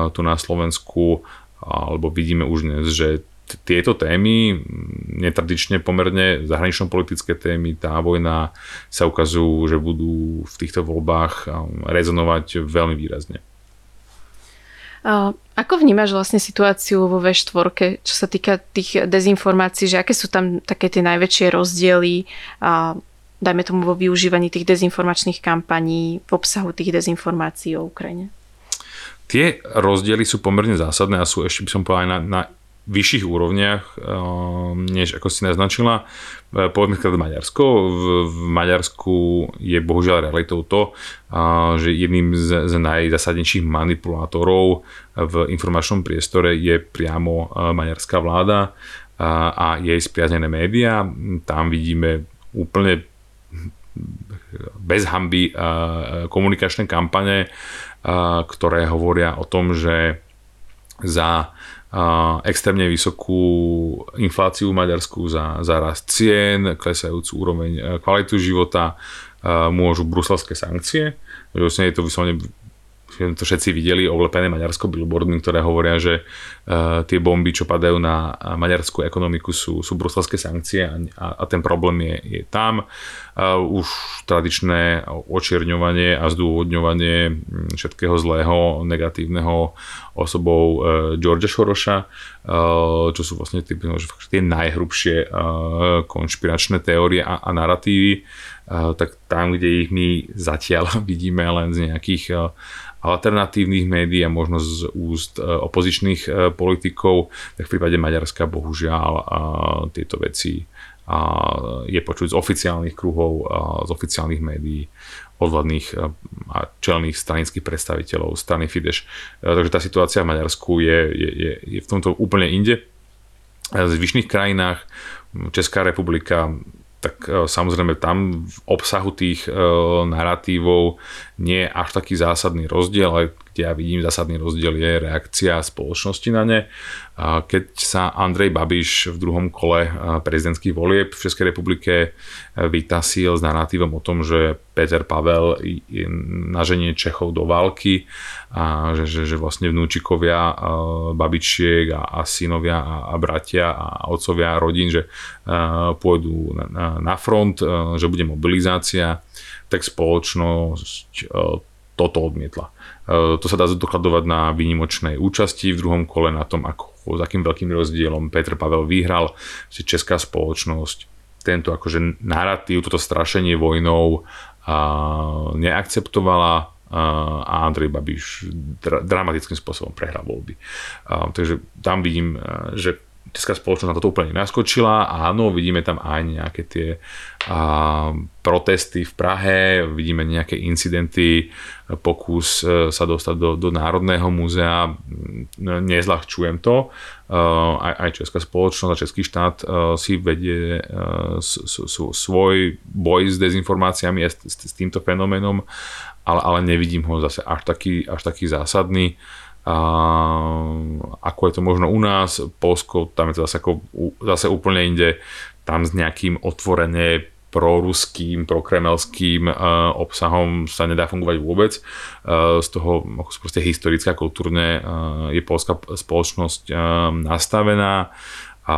tu na Slovensku, alebo vidíme už dnes, že tieto témy, netradične pomerne zahranično-politické témy, tá vojna sa ukazujú, že budú v týchto voľbách e, rezonovať veľmi výrazne. Ako vnímaš vlastne situáciu vo V4, čo sa týka tých dezinformácií, že aké sú tam také tie najväčšie rozdiely, a dajme tomu vo využívaní tých dezinformačných kampaní, v obsahu tých dezinformácií o Ukrajine? Tie rozdiely sú pomerne zásadné a sú ešte by som povedal na, na vyšších úrovniach, ehm, než ako si naznačila. E, povedzme v Maďarsko. V, Maďarsku je bohužiaľ realitou to, že jedným z, z najzasadnejších manipulátorov v informačnom priestore je priamo maďarská vláda a jej spriaznené médiá. Tam vidíme úplne bez hamby komunikačné kampane, ktoré hovoria o tom, že za extrémne vysokú infláciu v Maďarsku za, za rast cien, klesajúcu úroveň e, kvalitu života, e, môžu bruselské sankcie. Vlastne je to vyslovene to všetci videli, oblepené Maďarsko billboardmi, ktoré hovoria, že uh, tie bomby, čo padajú na maďarskú ekonomiku, sú, sú bruselské sankcie a, a ten problém je, je tam. Uh, už tradičné očierňovanie a zdôvodňovanie všetkého zlého, negatívneho osobou uh, Georgia Šoroša, uh, čo sú vlastne tie, tie najhrubšie konšpiračné teórie a, a narratívy, tak tam, kde ich my zatiaľ vidíme len z nejakých uh, alternatívnych médií a možno z úst e, opozičných e, politikov, tak v prípade Maďarska bohužiaľ tieto veci je počuť z oficiálnych kruhov, z oficiálnych médií, odvladných a čelných stranických predstaviteľov strany Fidesz. E, takže tá situácia v Maďarsku je, je, je, je v tomto úplne inde. V zvyšných krajinách Česká republika tak samozrejme tam v obsahu tých narratívov nie je až taký zásadný rozdiel, ale ja vidím zásadný rozdiel je reakcia spoločnosti na ne. Keď sa Andrej Babiš v druhom kole prezidentských volieb v Českej republike vytasil s narratívom o tom, že Peter Pavel naženie Čechov do války a že, že, že vlastne vnúčikovia babičiek a, a synovia a, a bratia a otcovia rodín, že pôjdu na, na front, že bude mobilizácia tak spoločnosť e, toto odmietla. E, to sa dá dokladovať na výnimočnej účasti v druhom kole, na tom, ako, s akým veľkým rozdielom Petr Pavel vyhral, že česká spoločnosť tento akože narratív, toto strašenie vojnou a neakceptovala a Andrej Babiš dra- dramatickým spôsobom prehral voľby. A, takže tam vidím, že česká spoločnosť na toto úplne naskočila. Áno, vidíme tam aj nejaké tie a, protesty v Prahe, vidíme nejaké incidenty, pokus e, sa dostať do, do Národného múzea. Nezľahčujem to. E, aj, aj česká spoločnosť a český štát e, si vedie svoj boj s dezinformáciami a s, s týmto fenoménom, ale, ale nevidím ho zase až taký, až taký zásadný. A ako je to možno u nás, Polsko, tam je to zase, ako, zase úplne inde, tam s nejakým otvorene proruským, prokremelským uh, obsahom sa nedá fungovať vôbec. Uh, z toho, ako proste historické a kultúrne uh, je polská spoločnosť nastavená. A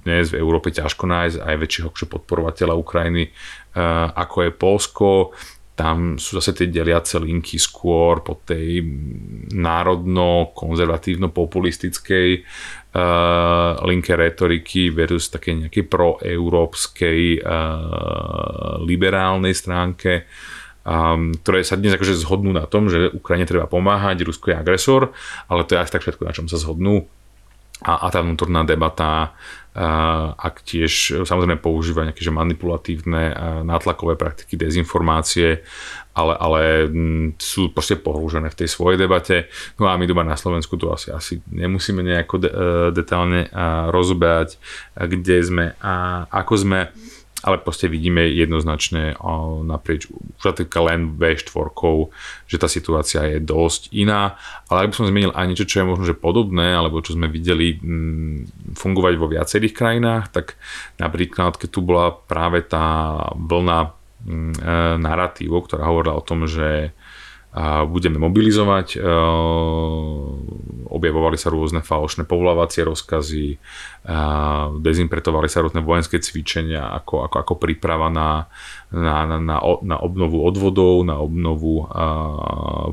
dnes v Európe ťažko nájsť aj väčšieho podporovateľa Ukrajiny, ako je Polsko tam sú zase tie deliace linky skôr po tej národno-konzervatívno-populistickej uh, linke retoriky versus také nejakej proeurópskej uh, liberálnej stránke, um, ktoré sa dnes akože zhodnú na tom, že Ukrajine treba pomáhať, Rusko je agresor, ale to je až tak všetko, na čom sa zhodnú a, a tá vnútorná debata ak tiež samozrejme používa nejaké že manipulatívne nátlakové praktiky, dezinformácie, ale, ale sú proste pohrúžené v tej svojej debate. No a my doma na Slovensku to asi, asi nemusíme nejako de, e, detálne rozoberať, kde sme a ako sme ale proste vidíme jednoznačne naprieč už len V4, že tá situácia je dosť iná. Ale ak by som zmenil aj niečo, čo je možno že podobné, alebo čo sme videli mm, fungovať vo viacerých krajinách, tak napríklad, keď tu bola práve tá vlna mm, e, narratívov, ktorá hovorila o tom, že budeme mobilizovať. E, objavovali sa rôzne falošné povolávacie rozkazy, dezinpretovali sa rôzne vojenské cvičenia ako, ako, ako príprava na, na, na, na obnovu odvodov, na obnovu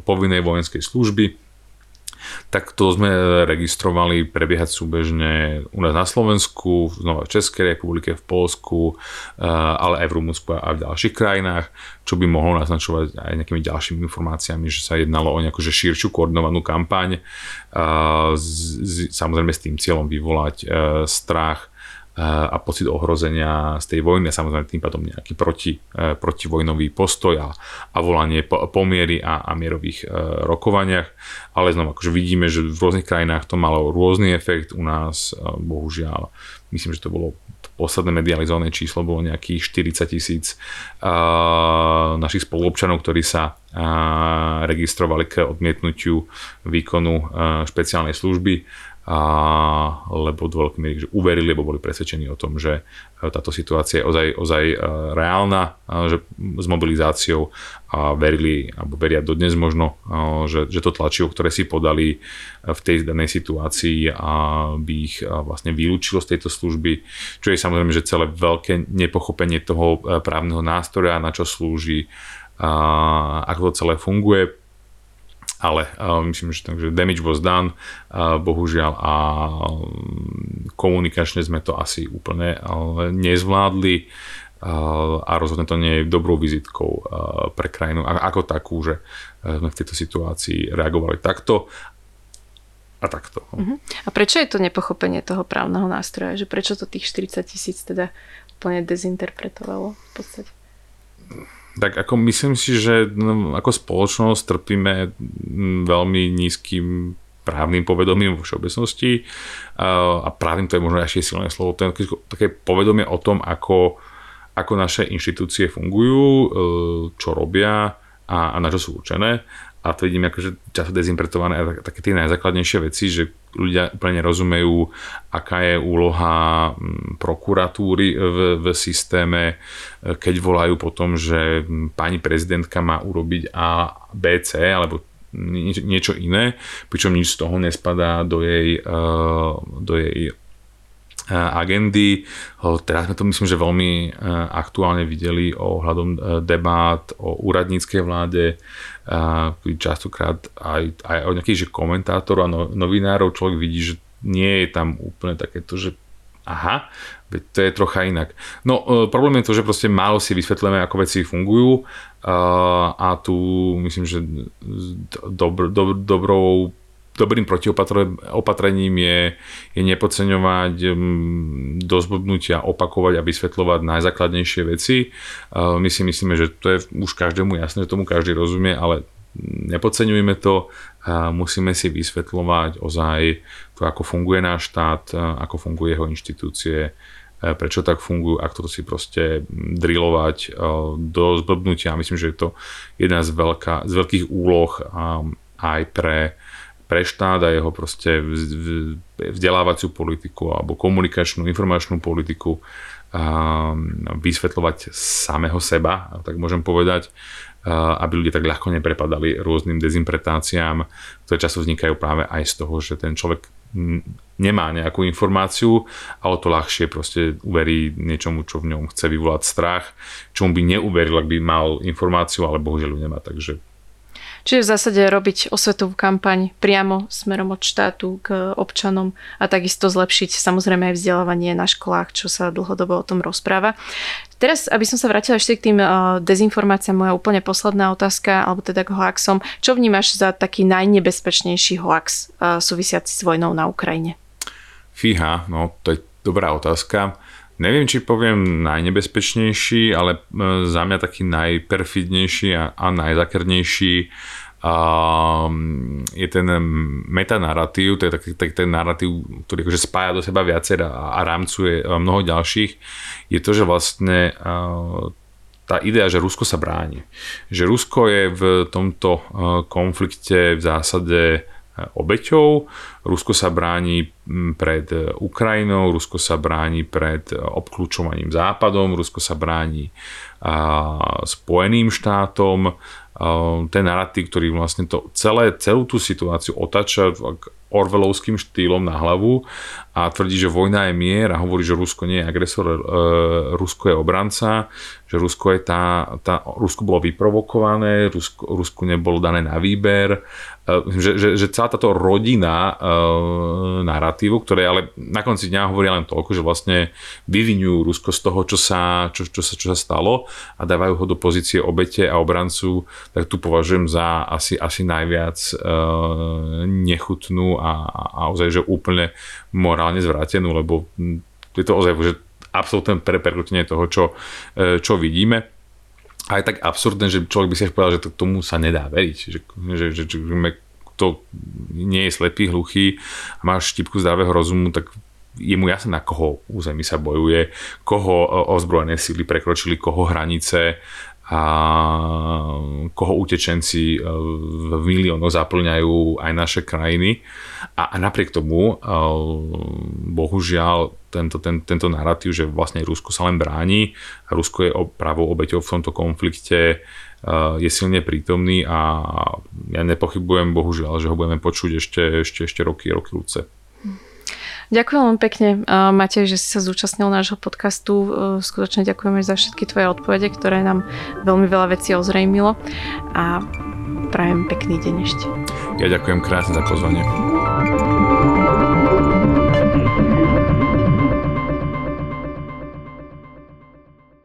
povinnej vojenskej služby tak to sme registrovali prebiehať súbežne u nás na Slovensku, znova v Českej republike, v Polsku, eh, ale aj v Rumunsku a v ďalších krajinách, čo by mohlo naznačovať aj nejakými ďalšími informáciami, že sa jednalo o nejakú že širšiu koordinovanú kampaň, eh, samozrejme s tým cieľom vyvolať eh, strach a pocit ohrozenia z tej vojny a samozrejme tým pádom nejaký proti, e, protivojnový postoj a, a volanie po, pomiery a, a mierových e, rokovaniach. Ale znova akože vidíme, že v rôznych krajinách to malo rôzny efekt. U nás e, bohužiaľ, myslím, že to bolo posledné medializované číslo bolo nejakých 40 tisíc našich spoluobčanov, ktorí sa registrovali k odmietnutiu výkonu špeciálnej služby a, lebo do veľkej miery že uverili, lebo boli presvedčení o tom, že e, táto situácia je ozaj, ozaj e, reálna, že s mobilizáciou a verili, alebo veria dodnes možno, že, že to tlačivo, ktoré si podali v tej danej situácii a by ich vlastne vylúčilo z tejto služby, čo je samozrejme, že celé veľké nepochopenie toho e, právneho nástroja, na čo slúži, a ako to celé funguje ale uh, myslím, že takže damage was done, uh, bohužiaľ a um, komunikačne sme to asi úplne uh, nezvládli uh, a rozhodne to nie je dobrou vizitkou uh, pre krajinu ako takú, že sme v tejto situácii reagovali takto a takto. Uh-huh. A prečo je to nepochopenie toho právneho nástroja? Že prečo to tých 40 tisíc teda úplne dezinterpretovalo v podstate? Tak ako myslím si, že no, ako spoločnosť trpíme veľmi nízkym právnym povedomím vo všeobecnosti a právnym to je možno ešte silné slovo, to je také povedomie o tom, ako, ako naše inštitúcie fungujú, e, čo robia a, a na čo sú určené a to vidím akože často dezimpretované a také tie najzákladnejšie veci, že ľudia úplne nerozumejú, aká je úloha mm, prokuratúry v, v systéme, keď volajú po tom, že pani prezidentka má urobiť A, B, C alebo niečo iné, pričom nič z toho nespadá do jej, e, do jej e, agendy. Teraz sme to myslím, že veľmi e, aktuálne videli ohľadom debát o úradníckej vláde, častokrát aj, aj od nejakých že komentátorov a no, novinárov človek vidí, že nie je tam úplne takéto, že aha, to je trocha inak. No e, problém je to, že proste málo si vysvetlíme, ako veci fungujú a tu myslím, že dobr, dobr, dobrou dobrým protiopatrením je, je nepodceňovať mm, do zbudnutia, opakovať a vysvetľovať najzákladnejšie veci. My si myslíme, že to je už každému jasné, že tomu každý rozumie, ale nepodceňujeme to, musíme si vysvetľovať ozaj to, ako funguje náš štát, ako funguje jeho inštitúcie, prečo tak fungujú, ak toto si proste drillovať do zblbnutia. Myslím, že je to jedna z, veľká, z veľkých úloh aj pre pre štát a jeho proste vzdelávaciu politiku alebo komunikačnú, informačnú politiku vysvetľovať samého seba, tak môžem povedať, aby ľudia tak ľahko neprepadali rôznym dezinterpretáciám, ktoré často vznikajú práve aj z toho, že ten človek nemá nejakú informáciu a o to ľahšie proste uverí niečomu, čo v ňom chce vyvolať strach, čomu by neuveril, ak by mal informáciu, ale bohužiaľ ju nemá, takže Čiže v zásade robiť osvetovú kampaň priamo smerom od štátu k občanom a takisto zlepšiť samozrejme aj vzdelávanie na školách, čo sa dlhodobo o tom rozpráva. Teraz, aby som sa vrátila ešte k tým uh, dezinformáciám, moja úplne posledná otázka, alebo teda k hoaxom. Čo vnímaš za taký najnebezpečnejší hoax uh, súvisiaci s vojnou na Ukrajine? Fíha, no to je dobrá otázka. Neviem, či poviem najnebezpečnejší, ale e, za mňa taký najperfidnejší a, a najzakernejší a je ten metanarratív, to je taký, taký ten narratív, ktorý akože spája do seba viacer a, a rámcuje mnoho ďalších, je to, že vlastne tá idea, že Rusko sa bráni. Že Rusko je v tomto konflikte v zásade obeťou. Rusko sa bráni pred Ukrajinou, Rusko sa bráni pred obklúčovaním západom, Rusko sa bráni Spojeným štátom, ten narratív, ktorý vlastne to celé, celú tú situáciu otača orvelovským štýlom na hlavu a tvrdí, že vojna je mier a hovorí, že Rusko nie je agresor, e, Rusko je obranca, že Rusko je tá, tá Rusko bolo vyprovokované, Rusko, Rusku nebolo dané na výber, e, že, že, že celá táto rodina e, narratívu, ktoré ale na konci dňa hovoria len toľko, že vlastne vyvinujú Rusko z toho, čo sa, čo, čo, sa, čo sa stalo a dávajú ho do pozície obete a obrancu, tak tu považujem za asi, asi najviac e, nechutnú a, a ozaj, že úplne morálne zvrátenú, lebo je to ozaj, že absolútne preperkutenie toho, čo, e, čo vidíme. A je tak absurdné, že človek by si až povedal, že to, tomu sa nedá veriť. Že, že, že, že to nie je slepý, hluchý a máš štipku zdravého rozumu, tak je mu jasné, na koho území sa bojuje, koho e, ozbrojené síly prekročili, koho hranice, a koho utečenci e, v miliónoch zaplňajú aj naše krajiny. A, a napriek tomu, e, bohužiaľ, tento, ten, tento narratív, že vlastne Rusko sa len bráni a Rusko je pravou obeťou v tomto konflikte, e, je silne prítomný a ja nepochybujem, bohužiaľ, že ho budeme počuť ešte, ešte, ešte roky, roky ľudce. Ďakujem veľmi pekne, Matej, že si sa zúčastnil nášho podcastu. E, skutočne ďakujeme za všetky tvoje odpovede, ktoré nám veľmi veľa vecí ozrejmilo a prajem pekný deň ešte. Ja ďakujem krásne za pozvanie.